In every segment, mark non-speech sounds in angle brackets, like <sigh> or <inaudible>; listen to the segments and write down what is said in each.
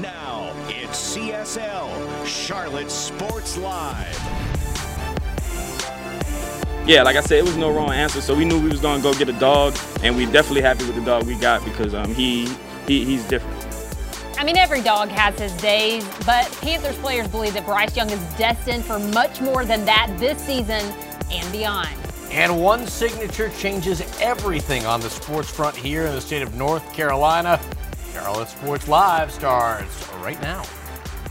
Now it's CSL Charlotte Sports Live. Yeah, like I said, it was no wrong answer. So we knew we was gonna go get a dog, and we definitely happy with the dog we got because um, he, he he's different. I mean, every dog has his days, but Panthers players believe that Bryce Young is destined for much more than that this season and beyond. And one signature changes everything on the sports front here in the state of North Carolina. Charlotte Sports Live starts right now.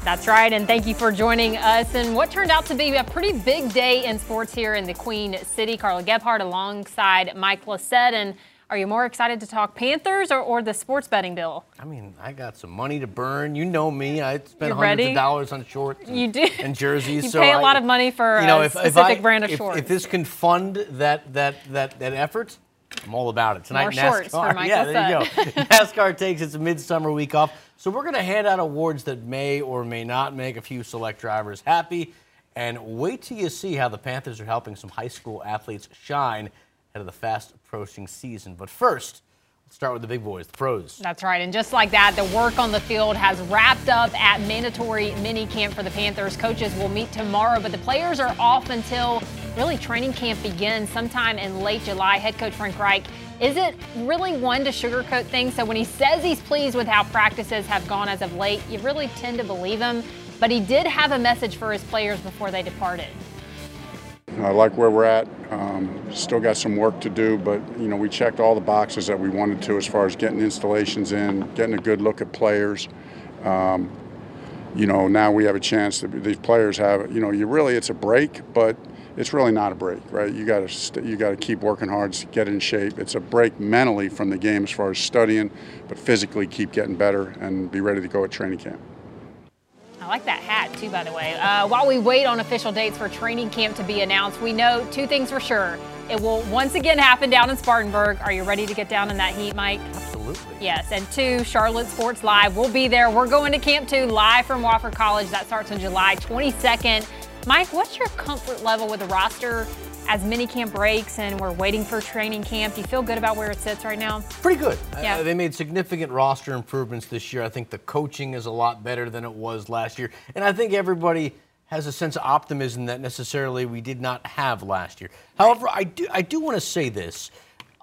That's right, and thank you for joining us. And what turned out to be a pretty big day in sports here in the Queen City. Carla Gebhardt alongside Mike Lissette. And are you more excited to talk Panthers or, or the sports betting bill? I mean, I got some money to burn. You know me. I spend You're hundreds ready? of dollars on shorts and, You do. and jerseys. You so pay a I- lot of money for you know, a if, if I- brand of if, shorts. If this can fund that that that that effort, I'm all about it. Tonight, More NASCAR. for Mike <laughs> yeah, there you go. <laughs> NASCAR takes its midsummer week off, so we're going to hand out awards that may or may not make a few select drivers happy. And wait till you see how the Panthers are helping some high school athletes shine ahead of the fast approaching season. But first, let's start with the big boys, the pros. That's right. And just like that, the work on the field has wrapped up at mandatory mini camp for the Panthers. Coaches will meet tomorrow, but the players are off until really training camp begins sometime in late July. Head coach Frank Reich isn't really one to sugarcoat things. So when he says he's pleased with how practices have gone as of late, you really tend to believe him. But he did have a message for his players before they departed. I like where we're at. Um, still got some work to do, but you know we checked all the boxes that we wanted to as far as getting installations in, getting a good look at players. Um, you know now we have a chance to these players have you know you really it's a break, but it's really not a break, right? You got to st- you got to keep working hard to get in shape. It's a break mentally from the game as far as studying, but physically keep getting better and be ready to go at training camp. I like that hat too, by the way. Uh, while we wait on official dates for training camp to be announced, we know two things for sure. It will once again happen down in Spartanburg. Are you ready to get down in that heat, Mike? Absolutely. Yes. And two, Charlotte Sports Live. We'll be there. We're going to Camp 2 live from Wofford College. That starts on July 22nd. Mike, what's your comfort level with the roster as minicamp breaks and we're waiting for training camp? Do you feel good about where it sits right now? Pretty good. Yeah. Uh, they made significant roster improvements this year. I think the coaching is a lot better than it was last year. And I think everybody has a sense of optimism that necessarily we did not have last year. However, I do I do want to say this.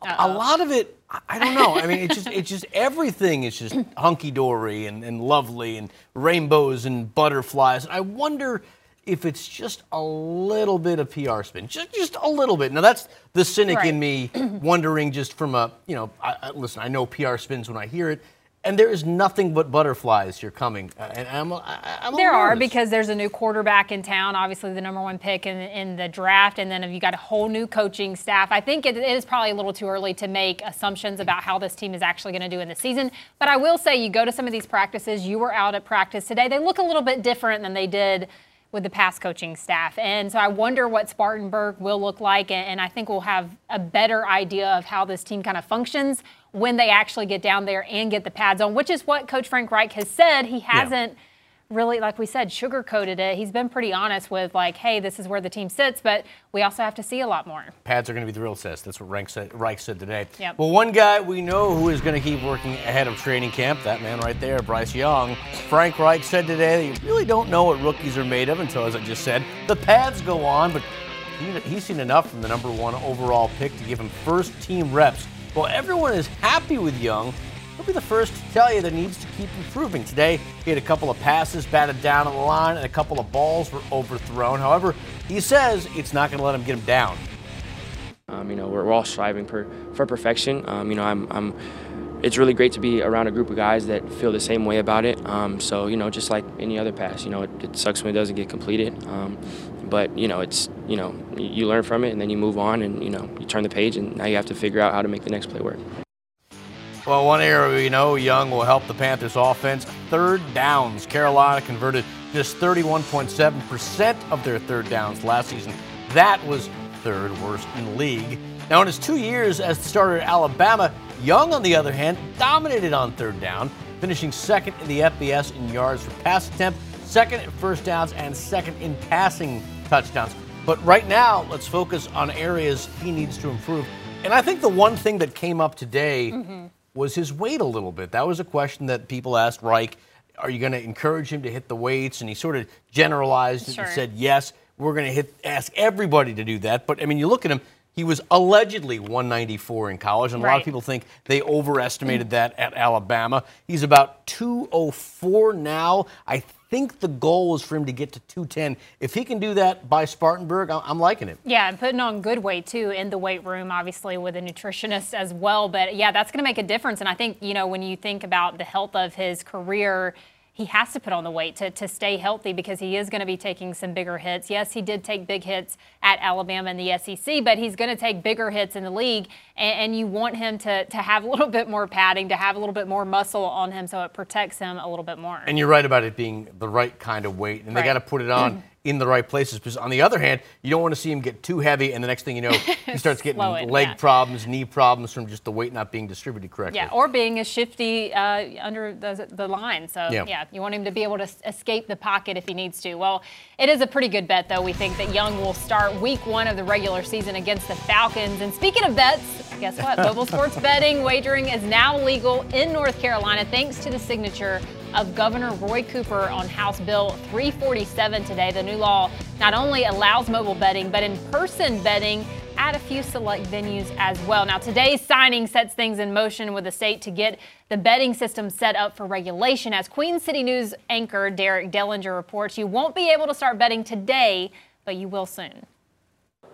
A- A lot of it, I- I don't know. I mean, it's just it's just everything is just hunky dory and, and lovely and rainbows and butterflies. I wonder if it's just a little bit of PR spin, just just a little bit. Now that's the cynic Right. in me <clears throat> wondering just from a you know I, I, listen. I know PR spins when I hear it, and there is nothing but butterflies here coming, uh, and I'm I, I'm There are because there's a new quarterback in town, obviously the number one pick in, in the draft, and then you got a whole new coaching staff. I think it, it is probably a little too early to make assumptions about how this team is actually going to do in the season. But I will say, you go to some of these practices. You were out at practice today. They look a little bit different than they did with the past coaching staff, and so I wonder what Spartanburg will look like, and, and I think we'll have a better idea of how this team kind of functions when they actually get down there and get the pads on, which is what Coach Frank Reich has said. He hasn't really, like we said, sugarcoated it. He's been pretty honest with, like, hey, this is where the team sits, but we also have to see a lot more. Pads are going to be the real test. That's what Reich said, Reich said today. Yep. Well, one guy we know who is going to keep working ahead of training camp, that man right there, Bryce Young. Frank Reich said today that you really don't know what rookies are made of until, as I just said, the pads go on, but he- he's seen enough from the number one overall pick to give him first team reps. Well, everyone is happy with Young, he'll be the first to tell you that needs to keep improving. Today, he had a couple of passes batted down on the line, and a couple of balls were overthrown. However, he says it's not going to let him get him down. Um, you know, we're, we're all striving for, perfection. Um, you know, I'm, I'm, it's really great to be around a group of guys that feel the same way about it. Um, so, you know, just like any other pass, you know, it, it sucks when it doesn't get completed. Um, but, you know, it's, you know, you learn from it and then you move on and, you know, you turn the page and now you have to figure out how to make the next play work. Well, one area we know Young will help the Panthers offense. Third downs. Carolina converted just 31.7% of their third downs last season. That was third worst in the league. Now, in his two years as the starter at Alabama, Young, on the other hand, dominated on third down, finishing second in the FBS in yards per pass attempt, second in first downs, and second in passing touchdowns. But right now, let's focus on areas he needs to improve. And I think the one thing that came up today mm-hmm. Was his weight a little bit. That was a question that people asked Reich. are you going to encourage him to hit the weights? And he sort of generalized it Sure. and said, yes, we're going to hit, ask everybody to do that. But I mean, you look at him, he was allegedly 194 in college, and a lot of people think they overestimated that at Alabama. He's about 204 now. I think the goal is for him to get to 210. If he can do that by Spartanburg, I'm liking it. Yeah, and putting on good weight too in the weight room, obviously with a nutritionist as well. But yeah, that's going to make a difference. And I think, you know, when you think about the health of his career, he has to put on the weight to, to stay healthy because he is going to be taking some bigger hits. Yes, he did take big hits at Alabama and the SEC, but he's going to take bigger hits in the league. And, and you want him to, to have a little bit more padding, to have a little bit more muscle on him so it protects him a little bit more. And you're right about it being the right kind of weight, and they got to put it on <clears throat> in the right places. Because on the other hand, you don't want to see him get too heavy, and the next thing you know, <laughs> he starts getting Slow it, leg yeah. problems, knee problems from just the weight not being distributed correctly. Yeah, or being a shifty uh, under the, the line. So, Yeah. yeah. you want him to be able to escape the pocket if he needs to. Well, it is a pretty good bet, though. We think that Young will start week one of the regular season against the Falcons. And speaking of bets, guess what? <laughs> Mobile sports betting wagering is now legal in North Carolina thanks to the signature of Governor Roy Cooper on House Bill 347 today. The new law not only allows mobile betting, but in person betting at a few select venues as well. Now, today's signing sets things in motion with the state to get the betting system set up for regulation. As Queen City News anchor Derek Dellinger reports, you won't be able to start betting today, but you will soon.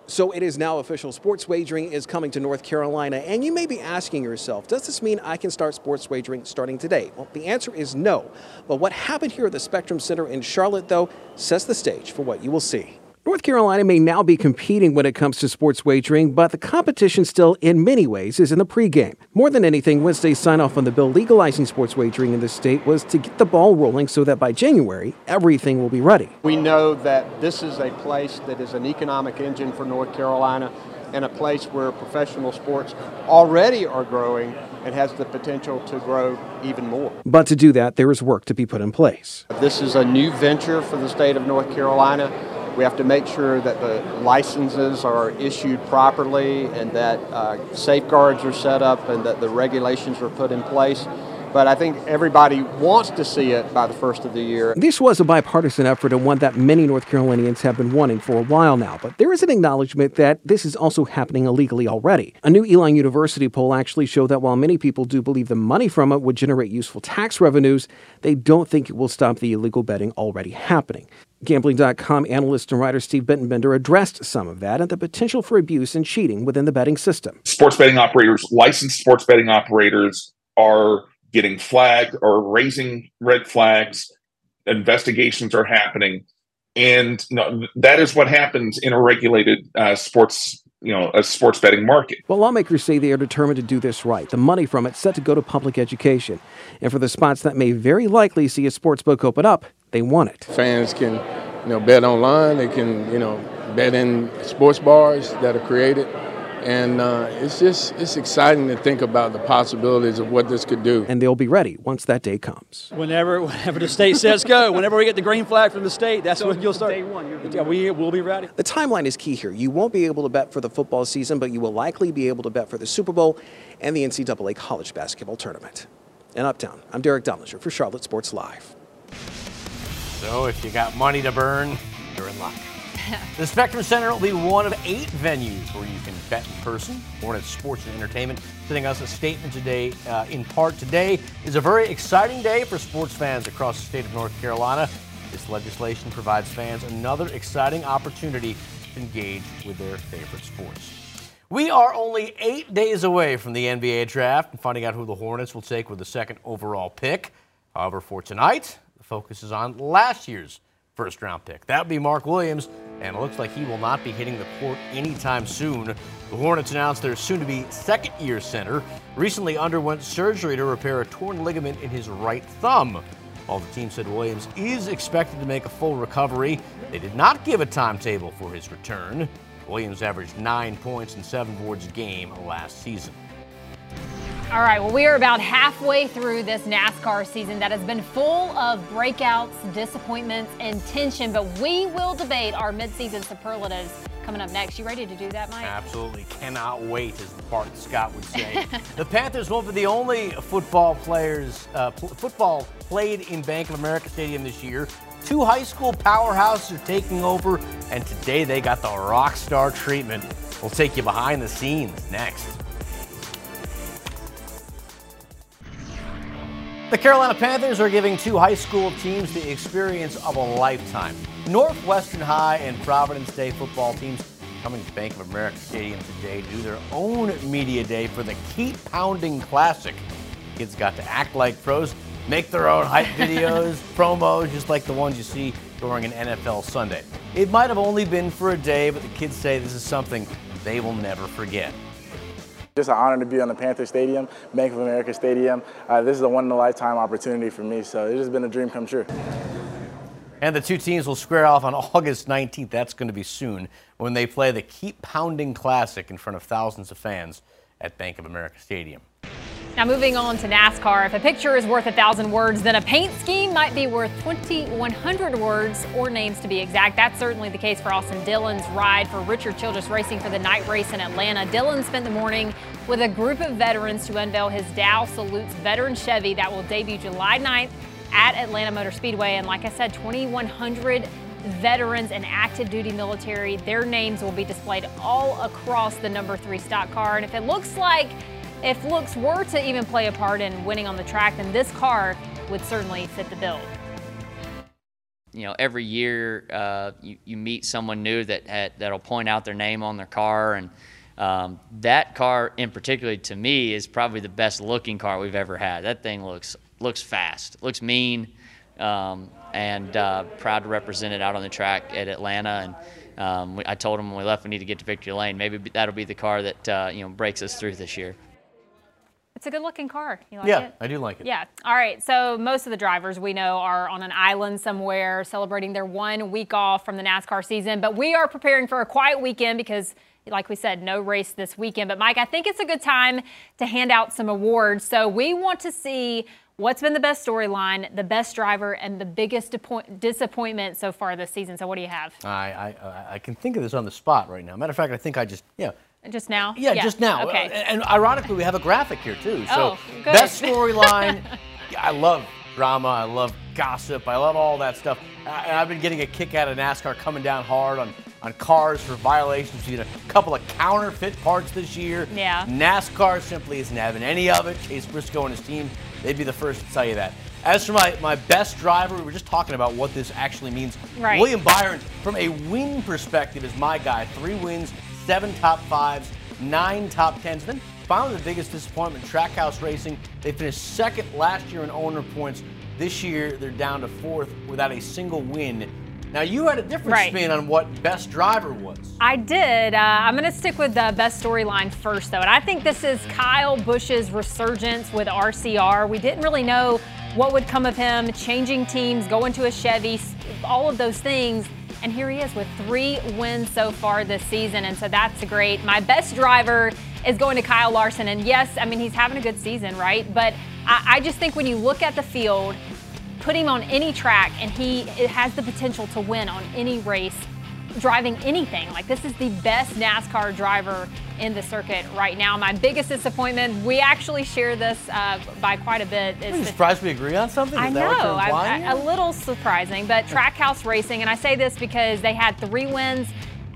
So it is now official. Sports wagering is coming to North Carolina. And you may be asking yourself, does this mean I can start sports wagering starting today? Well, the answer is no. But what happened here at the Spectrum Center in Charlotte, though, sets the stage for what you will see. North Carolina may now be competing when it comes to sports wagering, but the competition still, in many ways, is in the pregame. More than anything, Wednesday's sign off on the bill legalizing sports wagering in the state was to get the ball rolling so that by January, everything will be ready. We know that this is a place that is an economic engine for North Carolina and a place where professional sports already are growing and has the potential to grow even more. But to do that, there is work to be put in place. This is a new venture for the state of North Carolina. We have to make sure that the licenses are issued properly and that uh, safeguards are set up and that the regulations are put in place. But I think everybody wants to see it by the first of the year. This was a bipartisan effort and one that many North Carolinians have been wanting for a while now, but there is an acknowledgement that this is also happening illegally already. A new Elon University poll actually showed that while many people do believe the money from it would generate useful tax revenues, they don't think it will stop the illegal betting already happening. Gambling.com analyst and writer Steve Bittenbender addressed some of that and the potential for abuse and cheating within the betting system. sports betting operators, licensed sports betting operators, are getting flagged or raising red flags. Investigations are happening, and you know, that is what happens in a regulated uh, sports, you know, a sports betting market. Well, lawmakers say they are determined to do this right. The money from it set to go to public education. And for the spots that may very likely see a sports book open up, they want it. fans can you know bet online they can you know bet in sports bars that are created and uh, it's just it's exciting to think about the possibilities of what this could do And they'll be ready once that day comes. Whenever, whenever the state says go, whenever we get the green flag from the state, that's when you'll start. Day one, yeah, we will be ready. The timeline is key here. You won't be able to bet for the football season, but you will likely be able to bet for the Super Bowl and the NCAA college basketball tournament. In Uptown, I'm Derek Dellinger for Charlotte Sports Live. So if you got money to burn, you're in luck. The Spectrum Center will be one of eight venues where you can bet in person. Hornets Sports and Entertainment sending us a statement today. Uh, in part, today is a very exciting day for sports fans across the state of North Carolina. This legislation provides fans another exciting opportunity to engage with their favorite sports. We are only eight days away from the NBA draft and finding out who the Hornets will take with the second overall pick. However, for tonight, the focus is on last year's first round pick. That would be Mark Williams, and it looks like he will not be hitting the court anytime soon. The Hornets announced their soon to be second year center recently underwent surgery to repair a torn ligament in his right thumb. While the team said Williams is expected to make a full recovery, they did not give a timetable for his return. Williams averaged nine points and seven boards a game last season. All right, well, we are about halfway through this NASCAR season that has been full of breakouts, disappointments, and tension, but we will debate our midseason superlatives coming up next. You ready to do that, Mike? Absolutely. Cannot wait, as Bart Scott would say. <laughs> the Panthers won't be the only football players, uh, pl- football played in Bank of America Stadium this year. Two high school powerhouses are taking over, and today they got the rock star treatment. We'll take you behind the scenes next. The Carolina Panthers are giving two high school teams the experience of a lifetime. Northwestern High and Providence Day football teams coming to Bank of America Stadium today to do their own media day for the Keep Pounding Classic. Kids got to act like pros, make their own hype <laughs> videos, promos, just like the ones you see during an NFL Sunday. It might have only been for a day, but the kids say this is something they will never forget. Just an honor to be on the Panther Stadium, Bank of America Stadium. Uh, this is a one-in-a-lifetime opportunity for me, so it's just been a dream come true. And the two teams will square off on <laughs> August 19th. That's going to be soon when they play the Keep Pounding Classic in front of thousands of fans at Bank of America Stadium. Now, moving on to NASCAR, if a picture is worth a thousand words, then a paint scheme might be worth 2,100 words or names to be exact. That's certainly the case for Austin Dillon's ride for Richard Childress Racing for the night race in Atlanta. Dillon spent the morning with a group of veterans to unveil his Dow Salutes veteran Chevy that will debut July 9th at Atlanta Motor Speedway. And like I said, 2,100 veterans and active duty military, their names will be displayed all across the number three stock car. And if it looks like if looks were to even play a part in winning on the track, then this car would certainly fit the bill. You know, every year uh, you, you meet someone new that had, that'll point out their name on their car, and um, that car in particular to me is probably the best looking car we've ever had. That thing looks looks fast, looks mean, um, and uh, proud to represent it out on the track at Atlanta. And um, I told him when we left we need to get to Victory Lane. Maybe that'll be the car that uh, you know breaks us through this year. It's a good looking car. You like yeah, it? I do like it. Yeah. All right. So most of the drivers we know are on an island somewhere celebrating their one week off from the NASCAR season. But we are preparing for a quiet weekend because, like we said, no race this weekend. But Mike, I think it's a good time to hand out some awards. So we want to see what's been the best storyline, the best driver, and the biggest disappointment so far this season. So what do you have? I, I, I can think of this on the spot right now. Matter of fact, I think I just, yeah. Just now? Yeah, yeah, just now. Okay. And, ironically, we have a graphic here too. So oh, good. best storyline. <laughs> I love drama. I love gossip. I love all that stuff. And I've been getting a kick out of NASCAR coming down hard on, on cars for violations. We had a couple of counterfeit parts this year. Yeah. NASCAR simply isn't having any of it. Chase Briscoe and his team, they'd be the first to tell you that. As for my, my best driver, we were just talking about what this actually means. Right. William Byron, from a win perspective, is my guy. Three wins, seven top fives, nine top tens. Then finally, the biggest disappointment, Trackhouse Racing. They finished second last year in owner points. This year, they're down to fourth without a single win. Now, you had a different right. spin on what best driver was. I did. Uh, I'm going to stick with the best storyline first, though. And I think this is Kyle Busch's resurgence with RCR. We didn't really know what would come of him, changing teams, going to a Chevy, all of those things. And here he is with three wins so far this season. And so that's great. My best driver is going to Kyle Larson. And yes, I mean, he's having a good season, right? But I, I just think when you look at the field, put him on any track and he has the potential to win on any race driving anything. Like this is the best NASCAR driver in the circuit right now. My biggest disappointment, we actually share this uh, by quite a bit. Is you surprised we agree on something? Is I know, I, I, a little surprising, but Trackhouse Racing, and I say this because they had three wins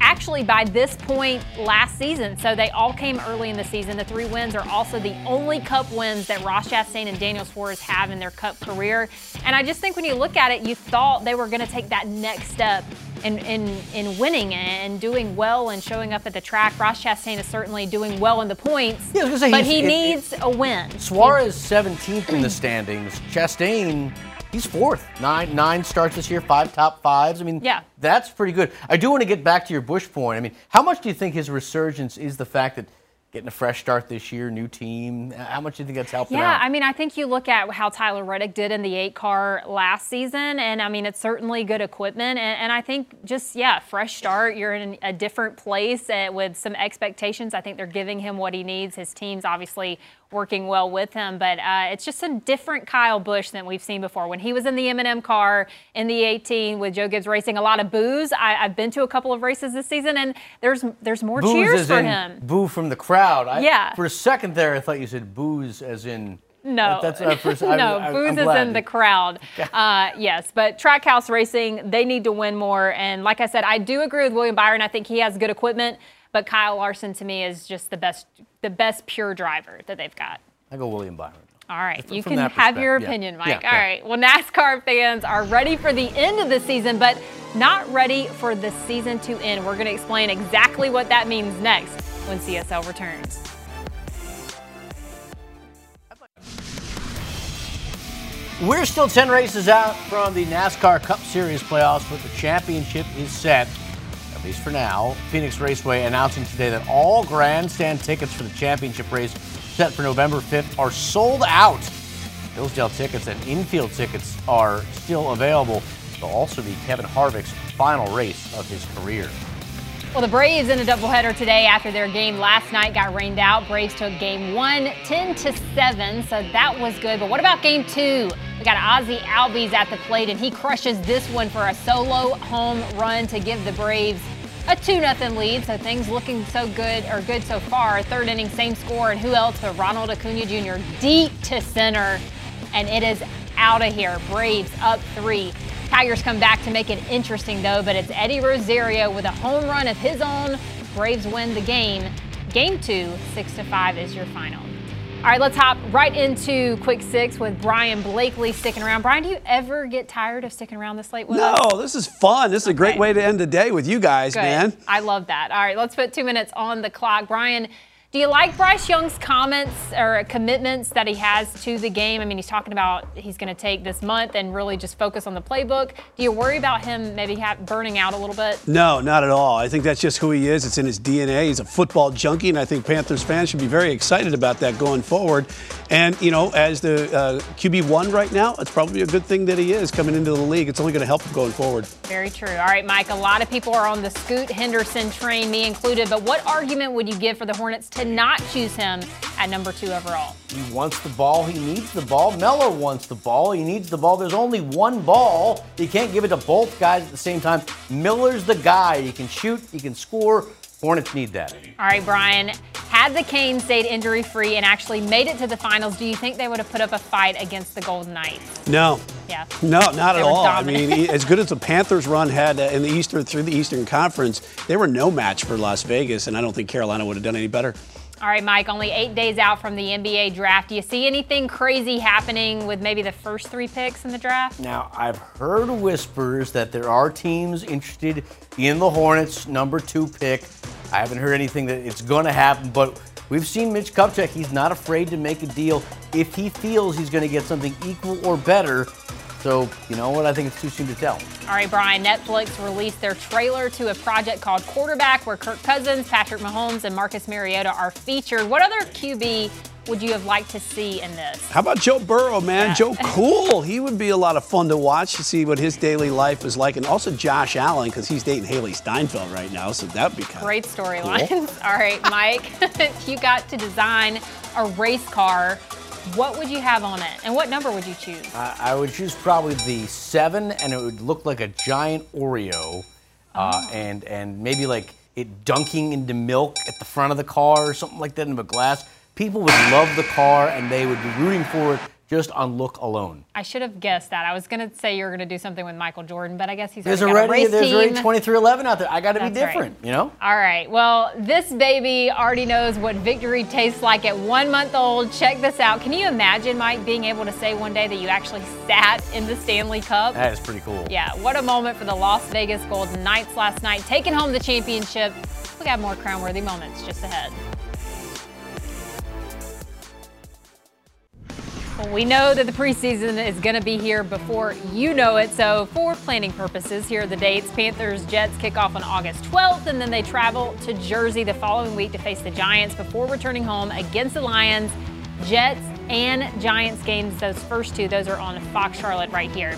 actually by this point last season. So they all came early in the season. The three wins are also the only cup wins that Ross Chastain and Daniel Suarez have in their cup career. And I just think when you look at it, you thought they were going to take that next step in, in, in winning and doing well and showing up at the track. Ross Chastain is certainly doing well in the points, yeah, say, but he it, needs it, a win. Suarez 17th in the standings. Chastain he's fourth. Nine nine starts this year, five top fives. I mean, yeah. that's pretty good. I do want to get back to your Busch point. I mean, how much do you think his resurgence is the fact that getting a fresh start this year, new team. How much do you think that's helped? Yeah, I mean, I think you look at how Tyler Reddick did in the eight car last season, and I mean, it's certainly good equipment. And, and I think just, yeah, fresh start. You're in a different place uh, with some expectations. I think they're giving him what he needs. His team's obviously working well with him. But uh, it's just a different Kyle Busch than we've seen before. When he was in the M&M car in the 18 with Joe Gibbs Racing, a lot of boos. I, have been to a couple of races this season, and there's there's more Boos cheers for him. Boo from the crowd. I, Yeah. For a second there, I thought you said booze as in. No, That's uh, first, <laughs> no, I, booze is in the crowd. <laughs> Uh, yes, but Trackhouse Racing, they need to win more. And like I said, I do agree with William Byron. I think he has good equipment, but Kyle Larson to me is just the best, the best pure driver that they've got. I go William Byron. All right, From- you can have your perspective, yeah. opinion, Mike. Yeah, All yeah. right. Well, NASCAR fans are ready for the end of the season, but not ready for the season to end. We're going to explain exactly what that means next when CSL returns. We're still 10 races out from the NASCAR Cup Series playoffs, but the championship is set, at least for now. Phoenix Raceway announcing today that all grandstand tickets for the championship race set for November 5th are sold out. Hillside tickets and infield tickets are still available. They'll also be Kevin Harvick's final race of his career. Well, the Braves in a doubleheader today after their game last night got rained out. Braves took game one 10 to 7, so that was good. But what about game two? We got Ozzie Albies at the plate, and he crushes this one for a solo home run to give the Braves a 2 0 lead. So things looking so good, or good so far. Third inning, same score, and who else but Ronald Acuna Jr. deep to center, and it is out of here. Braves up three. Tigers come back to make it interesting though, but it's Eddie Rosario with a home run of his own. Braves win the game. Game two, six to five is your final. All right, let's hop right into quick six with Brian Blakely sticking around. Brian, do you ever get tired of sticking around this late with us? No, this is fun. This is a great way to end the day with you guys, Good. man. I love that. All right, let's put two minutes on the clock. Brian, do you like Bryce Young's comments or commitments that he has to the game? I mean, he's talking about he's going to take this month and really just focus on the playbook. Do you worry about him maybe ha- burning out a little bit? No, not at all. I think that's just who he is. It's in his DNA. He's a football junkie, and I think Panthers fans should be very excited about that going forward. And, you know, as the uh, QB1 right now, it's probably a good thing that he is coming into the league. It's only going to help him going forward. Very true. All right, Mike, a lot of people are on the Scoot Henderson train, me included, but what argument would you give for the Hornets to not choose him at number two overall? He wants the ball. He needs the ball. Miller wants the ball. He needs the ball. There's only one ball. You can't give it to both guys at the same time. Miller's the guy. He can shoot. He can score. Hornets need that. All right, Brian, had the Canes stayed injury free and actually made it to the finals, do you think they would have put up a fight against the Golden Knights? No. Yeah. No, not They at were all. I mean, as good as the Panthers run had uh, in the Eastern through the Eastern Conference, they were no match for Las Vegas, and I don't think Carolina would have done any better. All right, Mike, only eight days out from the NBA draft. Do you see anything crazy happening with maybe the first three picks in the draft? Now, I've heard whispers that there are teams interested in the Hornets' number two pick. I haven't heard anything that it's going to happen, but we've seen Mitch Kupchak. He's not afraid to make a deal if he feels he's going to get something equal or better. So, you know what? I think it's too soon to tell. All right, Brian, Netflix released their trailer to a project called Quarterback, where Kirk Cousins, Patrick Mahomes, and Marcus Mariota are featured. What other QB would you have liked to see in this? How about Joe Burrow, man? Joe Cool. He would be a lot of fun to watch to see what his daily life is like. And also Josh Allen, because he's dating Hailee Steinfeld right now. So that'd be kind Great Cool. storylines. <laughs> All right, Mike, <laughs> you got to design a race car, what would you have on it? And what number would you choose? I, I would choose probably the seven, and it would look like a giant Oreo, uh, and and maybe like it dunking into milk at the front of the car or something like that in a glass. People would love the car, and they would be rooting for it just on look alone. I should have guessed that. I was going to say you were going to do something with Michael Jordan, but I guess he's There's already, already there's team. already 23XI out there. I got to be That's right. different, you know. All right. Well, this baby already knows what victory tastes like at one month old. Check this out. Can you imagine, Mike, being able to say one day that you actually sat in the Stanley Cup? That is pretty cool. Yeah, what a moment for the Las Vegas Golden Knights last night, taking home the championship. We got more crown-worthy moments just ahead. We know that the preseason is going to be here before you know it. So, for planning purposes, here are the dates. Panthers Jets kick off on August 12th, and then they travel to Jersey the following week to face the Giants before returning home against the Lions. Jets and Giants games, those first two, those are on Fox Charlotte right here.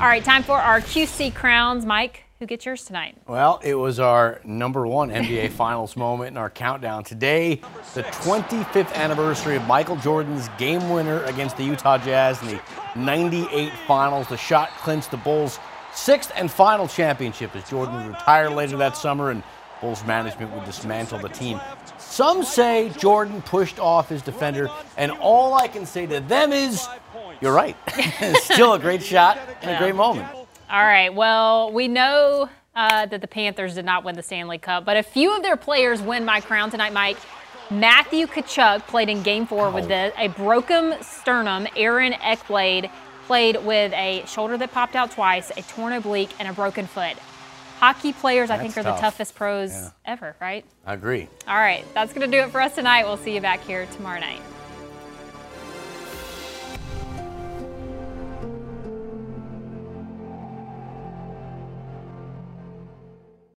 All right, time for our QC crowns. Mike, who gets yours tonight? Well, it was our number one NBA <laughs> Finals moment in our countdown. Today, the 25th anniversary of Michael Jordan's game winner against the Utah Jazz in the 98 Finals. The shot clinched the Bulls' sixth and final championship as Jordan would retire later that summer and Bulls management would dismantle the team. Some say Jordan pushed off his defender, and all I can say to them is, you're right. <laughs> Still a great <laughs> shot and a great moment. All right. Well, we know uh, that the Panthers did not win the Stanley Cup, but a few of their players win my crown tonight, Mike. Matthew Tkachuk played in Game Four with the, a broken sternum. Aaron Ekblad played with a shoulder that popped out twice, a torn oblique, and a broken foot. Hockey players, I think, are tough. the toughest pros Yeah. ever, right? I agree. All right. That's going to do it for us tonight. We'll see you back here tomorrow night.